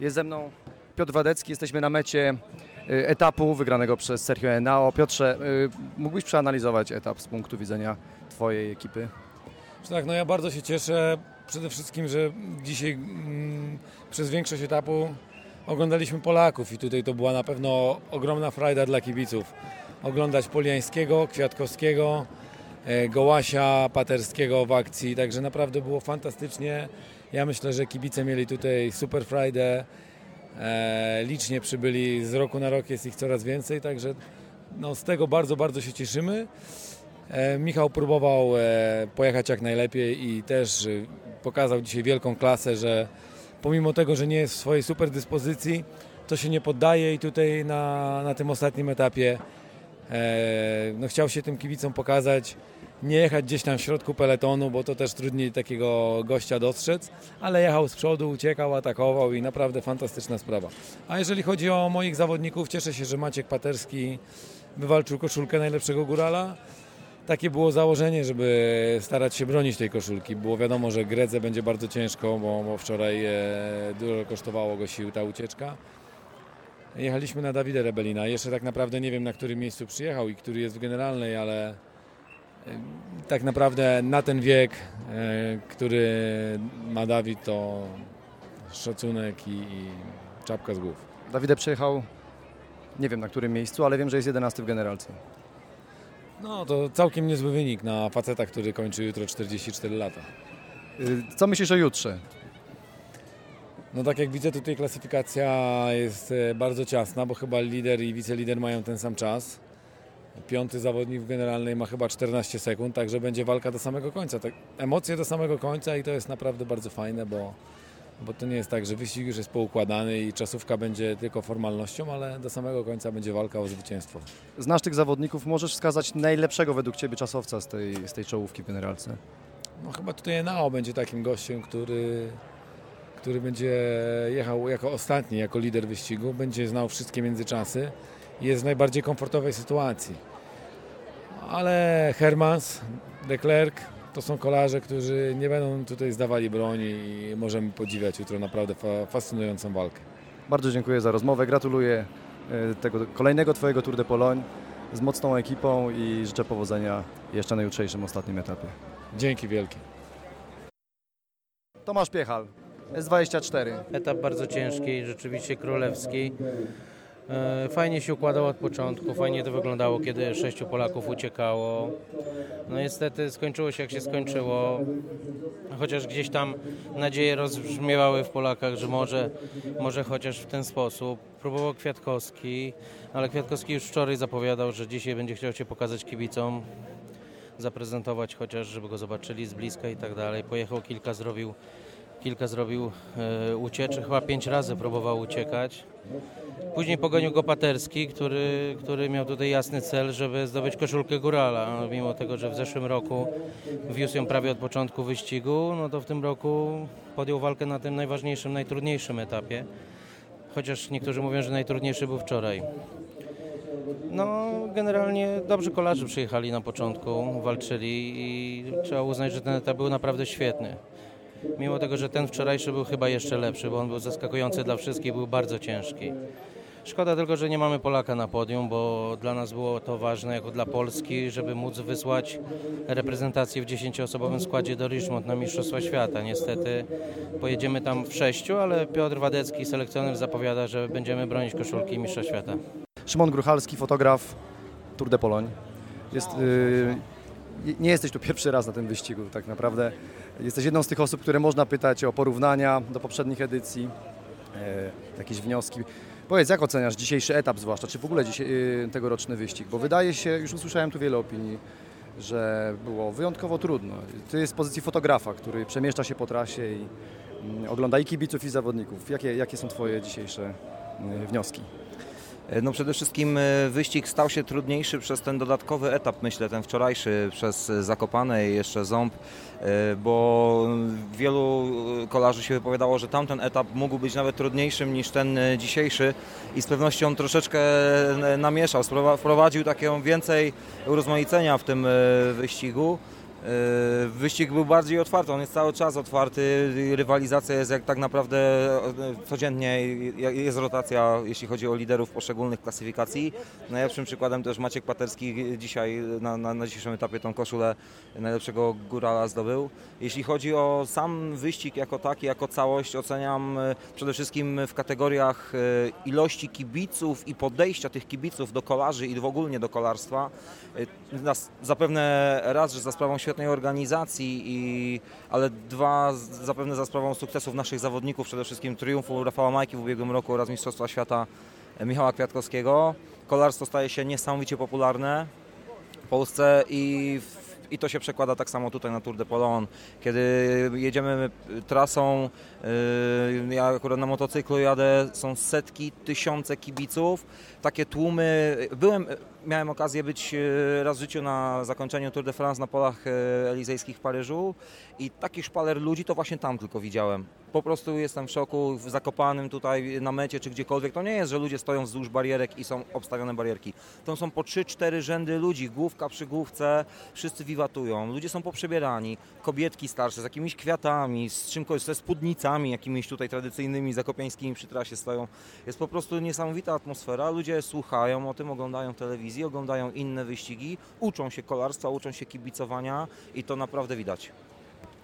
Jest ze mną Piotr Wadecki, jesteśmy na mecie y, etapu wygranego przez Sergio Henao. Piotrze, y, mógłbyś przeanalizować etap z punktu widzenia Twojej ekipy? Tak, no ja bardzo się cieszę przede wszystkim, że dzisiaj mm, przez większość etapu oglądaliśmy Polaków i tutaj to była na pewno ogromna frajda dla kibiców. Oglądać Poliańskiego, Kwiatkowskiego, e, Gołasia, Paterskiego w akcji, także naprawdę było fantastycznie. Ja myślę, że kibice mieli tutaj super frajdę, e, licznie przybyli, z roku na rok jest ich coraz więcej, także no, z tego bardzo, bardzo się cieszymy. E, Michał próbował e, pojechać jak najlepiej i też e, pokazał dzisiaj wielką klasę, że pomimo tego, że nie jest w swojej super dyspozycji, to się nie poddaje i tutaj na, na tym ostatnim etapie no, chciał się tym kibicom pokazać, nie jechać gdzieś tam w środku peletonu, bo to też trudniej takiego gościa dostrzec, ale jechał z przodu, uciekał, atakował i naprawdę fantastyczna sprawa. A jeżeli chodzi o moich zawodników, cieszę się, że Maciek Paterski wywalczył koszulkę najlepszego górala takie było założenie, żeby starać się bronić tej koszulki. Było wiadomo, że Gredze będzie bardzo ciężko, bo, bo wczoraj e, dużo kosztowało go sił ta ucieczka. Jechaliśmy na Dawida Rebelina. Jeszcze tak naprawdę nie wiem, na którym miejscu przyjechał i który jest w generalnej, ale tak naprawdę na ten wiek, e, który ma Dawid, to szacunek i, i czapka z głów. Dawide przyjechał, nie wiem na którym miejscu, ale wiem, że jest 11 w generalce. No to całkiem niezły wynik na faceta, który kończy jutro 44 lata. Y, co myślisz o jutrze? No tak jak widzę tutaj klasyfikacja jest e, bardzo ciasna, bo chyba lider i wicelider mają ten sam czas. Piąty zawodnik w generalnej ma chyba 14 sekund, także będzie walka do samego końca. Tak, emocje do samego końca i to jest naprawdę bardzo fajne, bo bo to nie jest tak, że wyścig już jest poukładany i czasówka będzie tylko formalnością, ale do samego końca będzie walka o zwycięstwo. Znasz tych zawodników, możesz wskazać najlepszego według Ciebie czasowca z tej, z tej czołówki w generalce? No chyba tutaj Nao będzie takim gościem, który, który będzie jechał jako ostatni, jako lider wyścigu, będzie znał wszystkie międzyczasy i jest w najbardziej komfortowej sytuacji. Ale Hermans, Leclerc, to są kolarze, którzy nie będą tutaj zdawali broni i możemy podziwiać jutro naprawdę fascynującą walkę. Bardzo dziękuję za rozmowę. Gratuluję e, tego kolejnego Twojego Tour de Pologne z mocną ekipą i życzę powodzenia jeszcze na jutrzejszym ostatnim etapie. Dzięki wielkie. Tomasz Piechal, S24. Etap bardzo ciężki, rzeczywiście królewski. E, fajnie się układało od początku, fajnie to wyglądało, kiedy sześciu Polaków uciekało. No niestety skończyło się jak się skończyło, chociaż gdzieś tam nadzieje rozbrzmiewały w Polakach, że może, może chociaż w ten sposób. Próbował Kwiatkowski, ale Kwiatkowski już wczoraj zapowiadał, że dzisiaj będzie chciał się pokazać kibicom, zaprezentować chociaż, żeby go zobaczyli z bliska i tak dalej. Pojechał kilka, zrobił, kilka zrobił e, ucieczek, chyba pięć razy próbował uciekać. Później pogonił go Paterski, który, który miał tutaj jasny cel, żeby zdobyć koszulkę Górala. Mimo tego, że w zeszłym roku wiózł ją prawie od początku wyścigu, no to w tym roku podjął walkę na tym najważniejszym, najtrudniejszym etapie. Chociaż niektórzy mówią, że najtrudniejszy był wczoraj. No, generalnie dobrze kolarze przyjechali na początku, walczyli i trzeba uznać, że ten etap był naprawdę świetny. Mimo tego, że ten wczorajszy był chyba jeszcze lepszy, bo on był zaskakujący dla wszystkich, był bardzo ciężki. Szkoda tylko, że nie mamy Polaka na podium, bo dla nas było to ważne jako dla Polski, żeby móc wysłać reprezentację w 10-osobowym składzie do Richmond na Mistrzostwa Świata. Niestety pojedziemy tam w sześciu, ale Piotr Wadecki, selekcjoner, zapowiada, że będziemy bronić koszulki Mistrza Świata. Szymon Gruchalski, fotograf Tour de Pologne. Jest, yy, nie jesteś tu pierwszy raz na tym wyścigu tak naprawdę. Jesteś jedną z tych osób, które można pytać o porównania do poprzednich edycji, yy, jakieś wnioski. Powiedz, jak oceniasz dzisiejszy etap zwłaszcza, czy w ogóle dzisiaj, yy, tegoroczny wyścig? Bo wydaje się, już usłyszałem tu wiele opinii, że było wyjątkowo trudno. Ty z pozycji fotografa, który przemieszcza się po trasie i yy, ogląda i kibiców, i zawodników. Jakie, jakie są Twoje dzisiejsze yy, wnioski? E, no przede wszystkim e, wyścig stał się trudniejszy przez ten dodatkowy etap, myślę, ten wczorajszy, przez Zakopane i jeszcze Ząb, e, bo wielu kolarzy się wypowiadało, że tamten etap mógł być nawet trudniejszym niż ten dzisiejszy i z pewnością troszeczkę namieszał, wprowadził taką więcej urozmaicenia w tym wyścigu. E, Wyścig był bardziej otwarty, on jest cały czas otwarty, rywalizacja jest jak tak naprawdę e, codziennie, jest rotacja jeśli chodzi o liderów poszczególnych klasyfikacji. Najlepszym przykładem też Maciek Paterski dzisiaj na, na, na dzisiejszym etapie tą koszulę najlepszego górala zdobył. Jeśli chodzi o sam wyścig jako taki, jako całość oceniam e, przede wszystkim w kategoriach ilości kibiców i podejścia tych kibiców do kolarzy i w ogóle do kolarstwa. Zapewne raz, że za sprawą świetnej organizacji, i, ale dwa, zapewne za sprawą sukcesów naszych zawodników, przede wszystkim triumfu Rafała Majki w ubiegłym roku oraz Mistrzostwa Świata e, Michała Kwiatkowskiego. Kolarstwo staje się niesamowicie popularne w Polsce i, i to się przekłada tak samo tutaj na Tour de Polon. Kiedy jedziemy y, trasą, y, ja akurat na motocyklu jadę, są setki, tysiące kibiców, takie tłumy. Byłem, miałem okazję być y, raz w życiu na zakończeniu Tour de France na polach y, elizejskich w Paryżu i taki szpaler ludzi to właśnie tam tylko widziałem. Po prostu jestem w szoku, w Zakopanym tutaj na mecie czy gdziekolwiek. To nie jest, że ludzie stoją wzdłuż barierek i są obstawione barierki. To są po 3-4 rzędy ludzi, główka przy główce, wszyscy wiwatują. Ludzie są poprzebierani, kobietki starsze z jakimiś kwiatami, z czymś, ze spódnicami jakimiś tutaj tradycyjnymi, zakopiańskimi przy trasie stoją. Jest po prostu niesamowita atmosfera. Ludzie słuchają o tym, oglądają telewizję, oglądają inne wyścigi, uczą się kolarstwa, uczą się kibicowania i to naprawdę widać.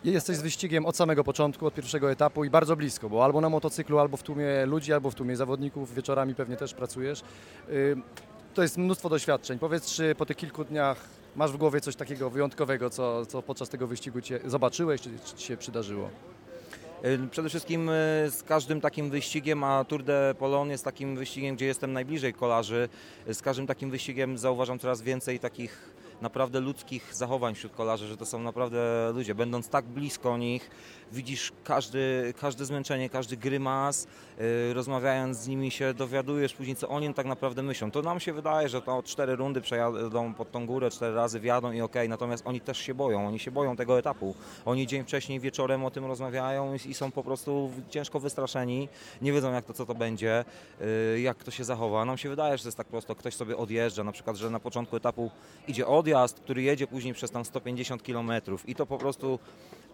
Jesteś z wyścigiem od samego początku, od pierwszego etapu i bardzo blisko, bo albo na motocyklu, albo w tłumie ludzi, albo w tłumie zawodników, wieczorami pewnie też pracujesz. Ym, To jest mnóstwo doświadczeń. Powiedz, czy po tych kilku dniach masz w głowie coś takiego wyjątkowego, co, co podczas tego wyścigu cię zobaczyłeś, czy, czy ci się przydarzyło? Przede wszystkim y, z każdym takim wyścigiem, a Tour de Polon jest takim wyścigiem, gdzie jestem najbliżej kolarzy, z każdym takim wyścigiem zauważam coraz więcej takich naprawdę ludzkich zachowań wśród kolarzy, że to są naprawdę ludzie. Będąc tak blisko nich, widzisz każdy, każde zmęczenie, każdy grymas, y, rozmawiając z nimi się dowiadujesz później, co oni tak naprawdę myślą. To nam się wydaje, że to cztery rundy przejadą pod tą górę, cztery razy wjadą i okej, natomiast oni też się boją, oni się boją tego etapu. Oni dzień wcześniej wieczorem o tym rozmawiają i, są po prostu ciężko wystraszeni, nie wiedzą jak to, co to będzie, y, jak to się zachowa. Nam się wydaje, że jest tak prosto, ktoś sobie odjeżdża, na przykład, że na początku etapu idzie odjazd, który jedzie później przez tam 150 km i to po prostu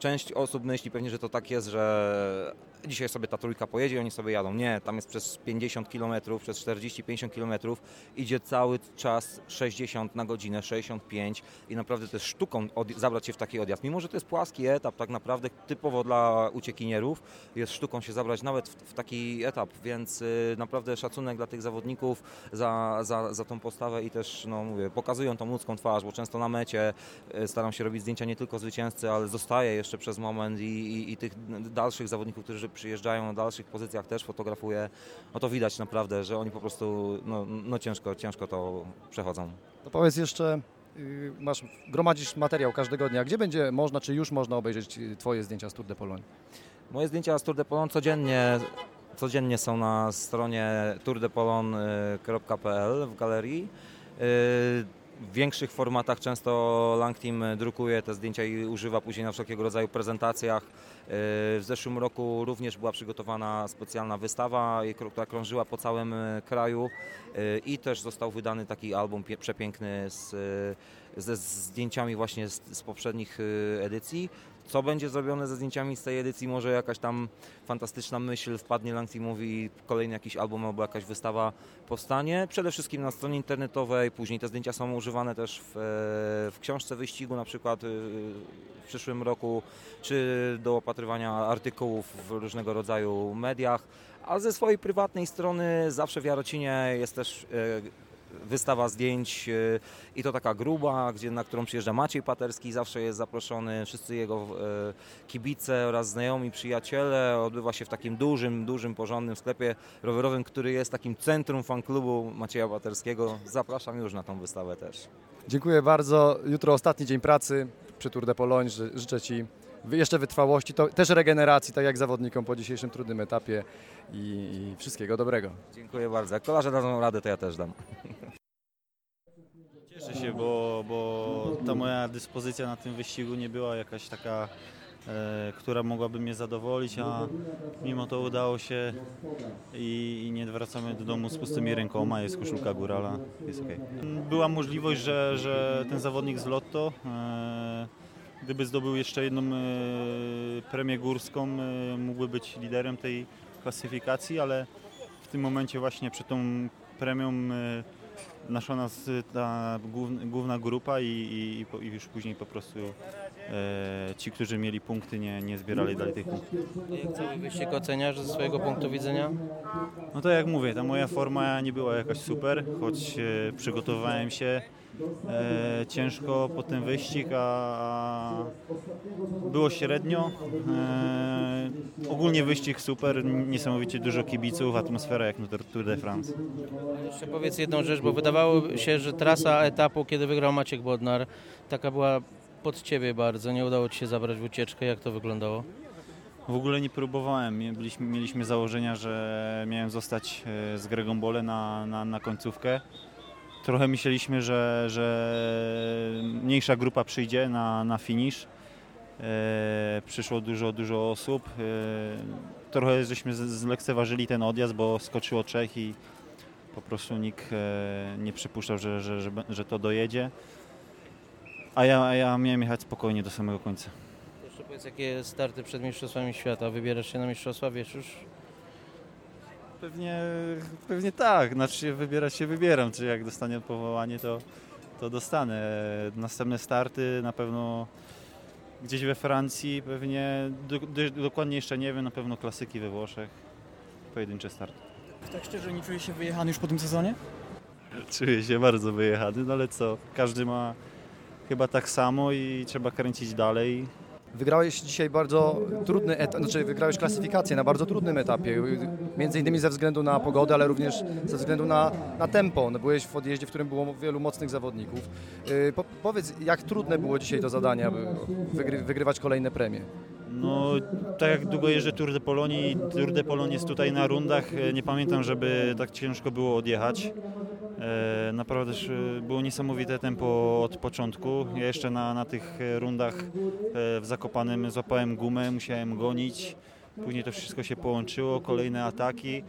część osób myśli pewnie, że to tak jest, że dzisiaj sobie ta trójka pojedzie i oni sobie jadą. Nie, tam jest przez 50 km, przez 40-50 km idzie cały czas 60 na godzinę, 65 i naprawdę to jest sztuką zabrać się w taki odjazd. Mimo, że to jest płaski etap, tak naprawdę typowo dla uciekinierów, jest sztuką się zabrać nawet w, w taki etap, więc y, naprawdę szacunek dla tych zawodników za, za, za tą postawę i też, no mówię, pokazują tą ludzką twarz, bo często na mecie y, staram się robić zdjęcia nie tylko zwycięzcy, ale zostaję jeszcze przez moment i, i, i tych dalszych zawodników, którzy przyjeżdżają na dalszych pozycjach też fotografuję, no to widać naprawdę, że oni po prostu no, no ciężko, ciężko to przechodzą. To powiedz jeszcze, y, masz, gromadzisz materiał każdego dnia. Gdzie będzie można, czy już można obejrzeć y, Twoje zdjęcia z Tour de Pologne? Moje zdjęcia z Tour de Polon codziennie, codziennie są na stronie tourdepolon.pl w galerii. W większych formatach często Langteam drukuje te zdjęcia i używa później na wszelkiego rodzaju prezentacjach. Y, W zeszłym roku również była przygotowana specjalna wystawa, która krążyła po całym y, kraju y, i też został wydany taki album przepiękny z, ze zdjęciami właśnie z, z poprzednich edycji. Co będzie zrobione ze zdjęciami z tej edycji? Może jakaś tam fantastyczna myśl wpadnie Langteamowi i kolejny jakiś album albo jakaś wystawa powstanie. Przede wszystkim na stronie internetowej, później te zdjęcia są używane też w, e, w książce wyścigu na przykład y, w przyszłym roku, czy do opatrywania artykułów w różnego rodzaju mediach. A ze swojej prywatnej strony zawsze w Jarocinie jest też e, wystawa zdjęć e, i to taka gruba, gdzie, na którą przyjeżdża Maciej Paterski, zawsze jest zaproszony, wszyscy jego e, kibice oraz znajomi, przyjaciele. Odbywa się w takim dużym, dużym, porządnym sklepie rowerowym, który jest takim centrum fanklubu Macieja Paterskiego. Zapraszam już na tą wystawę też. Dziękuję bardzo. Jutro ostatni dzień pracy przy Tour de Pologne. Ży- Życzę Ci jeszcze wytrwałości, to też regeneracji, tak jak zawodnikom po dzisiejszym trudnym etapie i, i wszystkiego dobrego. Dziękuję bardzo. Jak kolarze dadzą radę, to ja też dam. Cieszę się, bo, bo ta moja dyspozycja na tym wyścigu nie była jakaś taka, e, która mogłaby mnie zadowolić, a mimo to udało się i, i nie wracamy do domu z pustymi rękoma, jest koszulka górala, jest ok. Była możliwość, że, że ten zawodnik z Lotto e, gdyby zdobył jeszcze jedną e, premię górską, e, mógłby być liderem tej klasyfikacji, ale w tym momencie właśnie przed tą premią e, naszła nas ta główna, grupa i, i, i już później po prostu ci, którzy mieli punkty, nie, nie zbierali dalej tych punktów. Jak cały wyścig oceniasz ze swojego punktu widzenia? No to jak mówię, ta moja forma nie była jakaś super, choć e, przygotowywałem się e, ciężko po ten wyścig, a, było średnio. E, ogólnie wyścig super, niesamowicie dużo kibiców, atmosfera jak na Tour- Tour de France. Jeszcze powiedz jedną rzecz, bo wydawało się, że trasa etapu, kiedy wygrał Maciek Bodnar, taka była pod Ciebie bardzo. Nie udało Ci się zabrać w ucieczkę. Jak to wyglądało? W ogóle nie próbowałem. Mie- Byliśmy, mieliśmy założenia, że miałem zostać e, z Gregą Bole na, na, na końcówkę. Trochę myśleliśmy, że, że mniejsza grupa przyjdzie na, na finish. E, przyszło dużo, dużo osób. E, trochę żeśmy zlekceważyli ten odjazd, bo skoczyło trzech i po prostu nikt e, nie przypuszczał, że, że, że, że to dojedzie. A ja, a ja miałem jechać spokojnie do samego końca. Jeszcze powiedz, jakie starty przed Mistrzostwami Świata? Wybierasz się na Mistrzostwa, wiesz już? Pewnie, pewnie tak, znaczy się wybierać się wybieram, czy jak dostanie powołanie to, to dostanę. Następne starty na pewno gdzieś we Francji, pewnie do, do, dokładnie jeszcze nie wiem, na pewno klasyki we Włoszech, pojedyncze starty. Tak szczerze, nie czujesz się wyjechany już po tym sezonie? Czuję się bardzo wyjechany, no ale co, każdy ma chyba tak samo i trzeba kręcić dalej. Wygrałeś dzisiaj bardzo trudny etap, znaczy wygrałeś klasyfikację na bardzo trudnym etapie, między innymi ze względu na pogodę, ale również ze względu na, na tempo. No, byłeś w odjeździe, w którym było wielu mocnych zawodników. Yy, po, powiedz, jak trudne było dzisiaj to zadanie, aby wygry, wygrywać kolejne premie? No, tak jak długo jeżdżę Tour de Polonii, Tour de Polonii jest tutaj na rundach, e, nie pamiętam, żeby tak ciężko było odjechać. E, Naprawdę było niesamowite tempo od początku. Ja jeszcze na, na tych rundach e, w Zakopanem złapałem gumę, musiałem gonić. Później to wszystko się połączyło, kolejne ataki.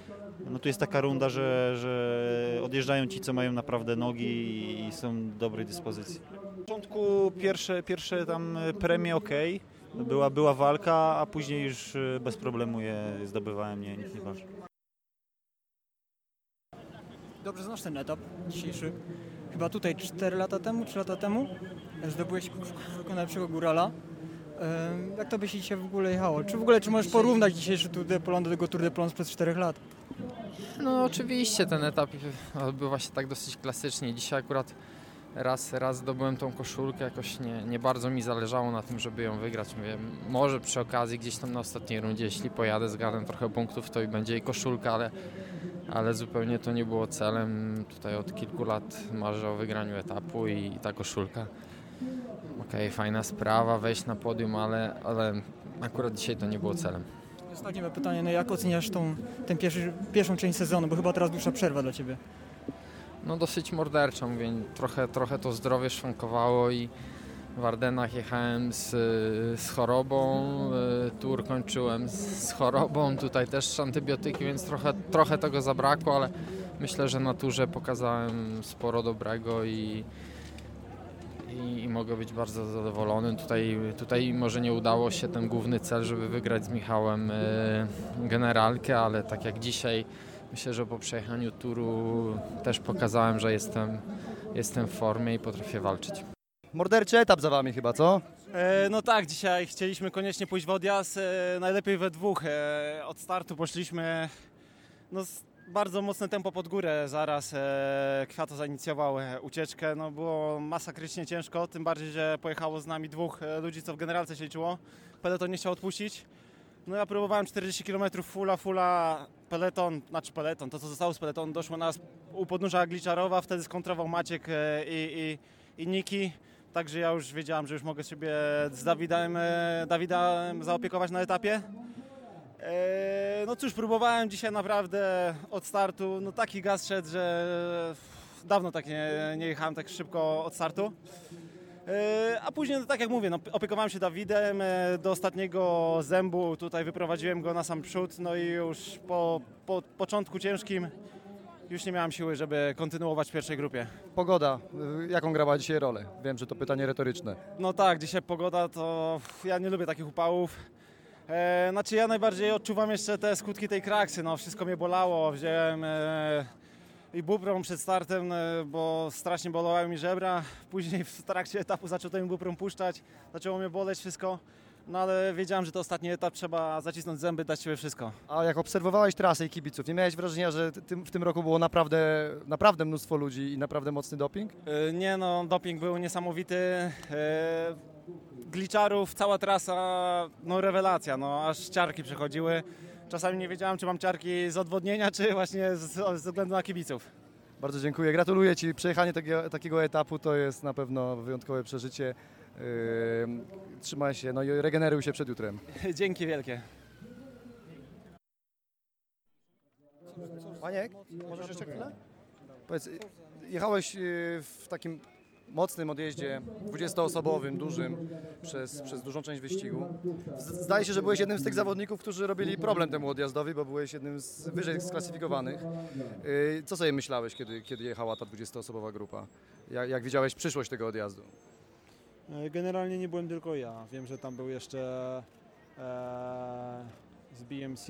No tu jest taka runda, że, że odjeżdżają ci, co mają naprawdę nogi i są w dobrej dyspozycji. Na początku pierwsze, pierwsze tam premie ok, była, była walka, a później już e, bez problemu je zdobywałem, nie, nic nie ważne. Dobrze znasz ten etap dzisiejszy. Chyba tutaj 4 lata temu, 3 lata temu zdobyłeś najlepszego górala. Jak to by się dzisiaj w ogóle jechało? Czy w ogóle czy możesz porównać dzisiejszy Tour de Polon do tego Tour de Polon sprzed 4 lat? No oczywiście ten etap odbywa się tak dosyć klasycznie. Dzisiaj akurat raz, raz zdobyłem tą koszulkę, jakoś nie, nie bardzo mi zależało na tym, żeby ją wygrać. Mówię, może przy okazji gdzieś tam na ostatniej rundzie, jeśli pojadę, zgarnę trochę punktów, to i będzie i koszulka, ale, ale zupełnie to nie było celem. Tutaj od kilku lat marzę o wygraniu etapu i, ta koszulka. Okej, fajna sprawa, wejść na podium, ale, ale akurat dzisiaj to nie było celem. Ostatnie pytanie, no jak oceniasz tą ten pierwszy, pierwszą część sezonu, bo chyba teraz dłuższa przerwa dla Ciebie. No dosyć morderczo, mówię, trochę, trochę to zdrowie szwankowało i w Ardenach jechałem z, z chorobą, y, tour kończyłem z, z chorobą, tutaj też antybiotyki, więc trochę, trochę tego zabrakło, ale myślę, że na turze pokazałem sporo dobrego i, i, i mogę być bardzo zadowolony. Tutaj, tutaj może nie udało się ten główny cel, żeby wygrać z Michałem y, generalkę, ale tak jak dzisiaj Myślę, że po przejechaniu turu też pokazałem, że jestem, jestem w formie i potrafię walczyć. Morderczy etap za Wami chyba, co? E, no tak, dzisiaj chcieliśmy koniecznie pójść w odjazd, e, najlepiej we dwóch. E, od startu poszliśmy no, bardzo mocne tempo pod górę zaraz. E, Kwiato zainicjował e, ucieczkę, no było masakrycznie ciężko, tym bardziej, że pojechało z nami dwóch e, ludzi, co w generalce się liczyło. Peleton nie chciał odpuścić. No ja próbowałem 40 km fula, fula, peleton, znaczy peleton, to co zostało z peletonu doszło nas u podnóża Gliczarowa, wtedy skontrował Maciek i, i, i Niki. Także ja już wiedziałem, że już mogę sobie z Dawidem, e, Dawidem zaopiekować na etapie. E, No cóż, próbowałem dzisiaj naprawdę od startu, no taki gaz szedł, że dawno tak nie, nie jechałem tak szybko od startu. E, A później, no, tak jak mówię, no, opiekowałem się Dawidem e, do ostatniego zębu, tutaj wyprowadziłem go na sam przód, no i już po, po początku ciężkim już nie miałem siły, żeby kontynuować w pierwszej grupie. Pogoda, y, jaką grała dzisiaj rolę? Wiem, że to pytanie retoryczne. No tak, dzisiaj pogoda to ja nie lubię takich upałów. E, znaczy ja najbardziej odczuwam jeszcze te skutki tej kraksy, no wszystko mnie bolało, wziąłem e, i buprą przed startem, e, bo strasznie bolały mi żebra. Później w trakcie etapu zaczął tym buprą puszczać, zaczęło mnie boleć wszystko. No ale wiedziałem, że to ostatni etap, trzeba zacisnąć zęby, dać siebie wszystko. A jak obserwowałeś trasę i kibiców, nie miałeś wrażenia, że tym, w tym roku było naprawdę, naprawdę mnóstwo ludzi i naprawdę mocny doping? E, Nie no, doping był niesamowity. E, Gliczarów, cała trasa, no rewelacja, no aż ciarki przechodziły. Czasami nie wiedziałem, czy mam ciarki z odwodnienia, czy właśnie z, ze względu na kibiców. Bardzo dziękuję, gratuluję Ci. Przejechanie takiego, takiego etapu to jest na pewno wyjątkowe przeżycie. Yy, trzymaj się, no i regeneruj się przed jutrem. Dzięki wielkie. Maniek, możesz jeszcze chwilę? Powiedz, jechałeś yy, w takim mocnym odjeździe 20-osobowym, dużym, przez, przez dużą część wyścigu. Zdaje się, że byłeś jednym z tych zawodników, którzy robili problem temu odjazdowi, bo byłeś jednym z wyżej sklasyfikowanych. Yy, Co sobie myślałeś, kiedy, kiedy jechała ta 20-osobowa grupa? Jak, jak widziałeś przyszłość tego odjazdu? E, Generalnie nie byłem tylko ja. Wiem, że tam był jeszcze e, z BMC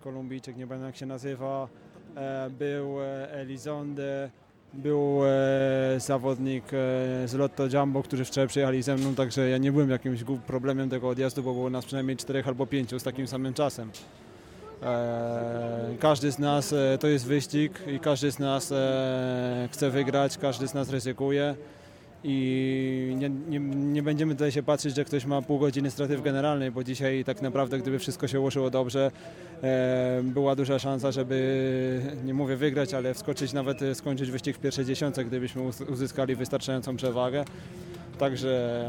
Kolumbijczyk, nie pamiętam jak się nazywa. E, był e, Elizonde, był e, zawodnik e, z Lotto Jumbo, którzy wczoraj przyjechali ze mną, także ja nie byłem jakimś problemem tego odjazdu, bo było nas przynajmniej czterech albo pięciu z takim samym czasem. Każdy z nas to jest wyścig i każdy z nas chce wygrać, każdy z nas ryzykuje i nie, nie, nie będziemy tutaj się patrzeć, że ktoś ma pół godziny straty w generalnej, bo dzisiaj tak naprawdę gdyby wszystko się ułożyło dobrze, e, była duża szansa, żeby nie mówię wygrać, ale wskoczyć nawet e, skończyć wyścig w pierwszej dziesiątce, gdybyśmy uz- uzyskali wystarczającą przewagę. Także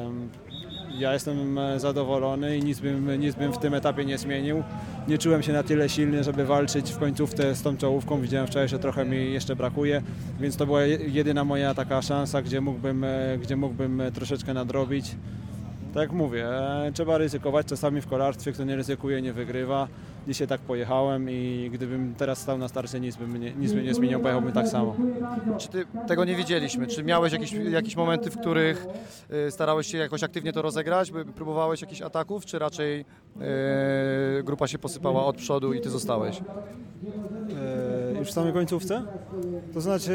ja jestem e, zadowolony i nic bym, nic bym w tym etapie nie zmienił. Nie czułem się na tyle silny, żeby walczyć w końcówce z tą czołówką. Widziałem wczoraj, że trochę mi jeszcze brakuje, więc to była je- jedyna moja taka szansa, gdzie mógłbym, e, gdzie mógłbym e, troszeczkę nadrobić. Tak jak mówię, trzeba ryzykować. Czasami w kolarstwie kto nie ryzykuje, nie wygrywa. Dzisiaj tak pojechałem i gdybym teraz stał na starcie, nic bym nie, nic bym nie zmieniał, pojechałbym tak samo. Czy ty, tego nie widzieliśmy? Czy miałeś jakieś, jakieś momenty, w których y, starałeś się jakoś aktywnie to rozegrać? Próbowałeś jakichś ataków, czy raczej y, grupa się posypała od przodu i ty zostałeś? E, już w samej końcówce? To znaczy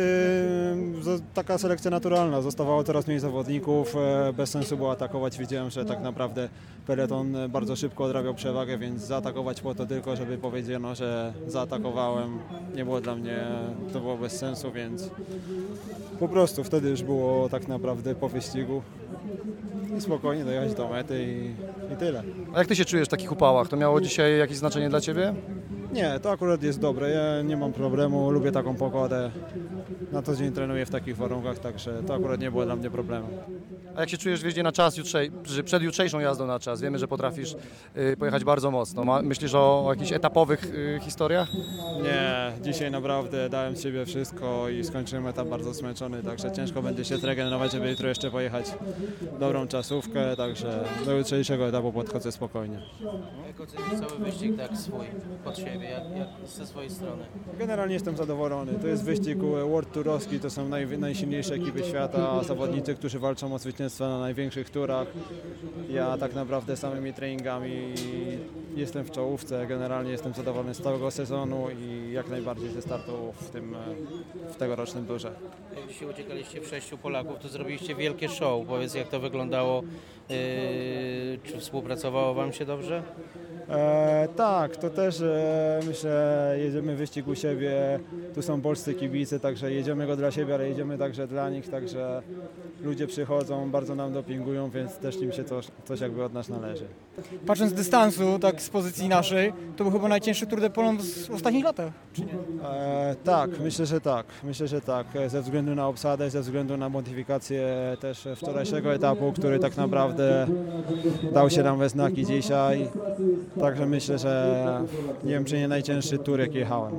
taka selekcja naturalna. Zostawało coraz mniej zawodników, e, bez sensu było atakować. Widziałem, że tak naprawdę peleton e, bardzo szybko odrabiał przewagę, więc zaatakować po to tylko, żeby powiedziano, że zaatakowałem. Nie było dla mnie, to było bez sensu, więc po prostu wtedy już było tak naprawdę po wyścigu. I spokojnie dojechać do mety i, i tyle. A jak ty się czujesz w takich upałach? To miało dzisiaj jakieś znaczenie dla ciebie? Nie, to akurat jest dobre. Ja nie mam problemu, lubię taką pogodę. Na co dzień trenuję w takich warunkach, także to akurat nie było dla mnie problemu. A jak się czujesz w jeździe na czas, jutrzej, że przed jutrzejszą jazdą na czas? Wiemy, że potrafisz y, pojechać bardzo mocno. Ma, myślisz o, o jakichś etapowych y, historiach? Nie, dzisiaj naprawdę dałem z siebie wszystko i skończyłem etap bardzo zmęczony, także ciężko będzie się zregenerować, żeby jutro jeszcze pojechać dobrą czasówkę, także do jutrzejszego etapu podchodzę spokojnie. Jak ocenisz cały wyścig tak swój, pod siebie, jak, jak ze swojej strony? Generalnie jestem zadowolony. To jest wyścig e, World Tourowski, to są naj, najsilniejsze ekipy świata, zawodnicy, którzy walczą o na największych turach. Ja tak naprawdę samymi treningami jestem w czołówce, generalnie jestem zadowolony z całego sezonu i jak najbardziej ze startu w tym w tegorocznym turze. Jak dzisiaj uciekaliście w sześciu Polaków, to zrobiliście wielkie show. Powiedz, jak to wyglądało? Yy, czy współpracowało Wam się dobrze? E, tak, to też e, myślę, jedziemy wyścig u siebie, tu są polscy kibice, także jedziemy go dla siebie, ale jedziemy także dla nich, także ludzie przychodzą, bardzo nam dopingują, więc też im się coś, coś jakby od nas należy. Patrząc z dystansu, tak z pozycji naszej, to był chyba najcięższy Tour de Pologne z ostatnich latach. E, tak, myślę, że tak, myślę, że tak, E, ze względu na obsadę, ze względu na modyfikację też wczorajszego etapu, który tak naprawdę dał się nam we znaki dzisiaj, także myślę, że nie wiem, czy nie najcięższy tur, jaki jechałem.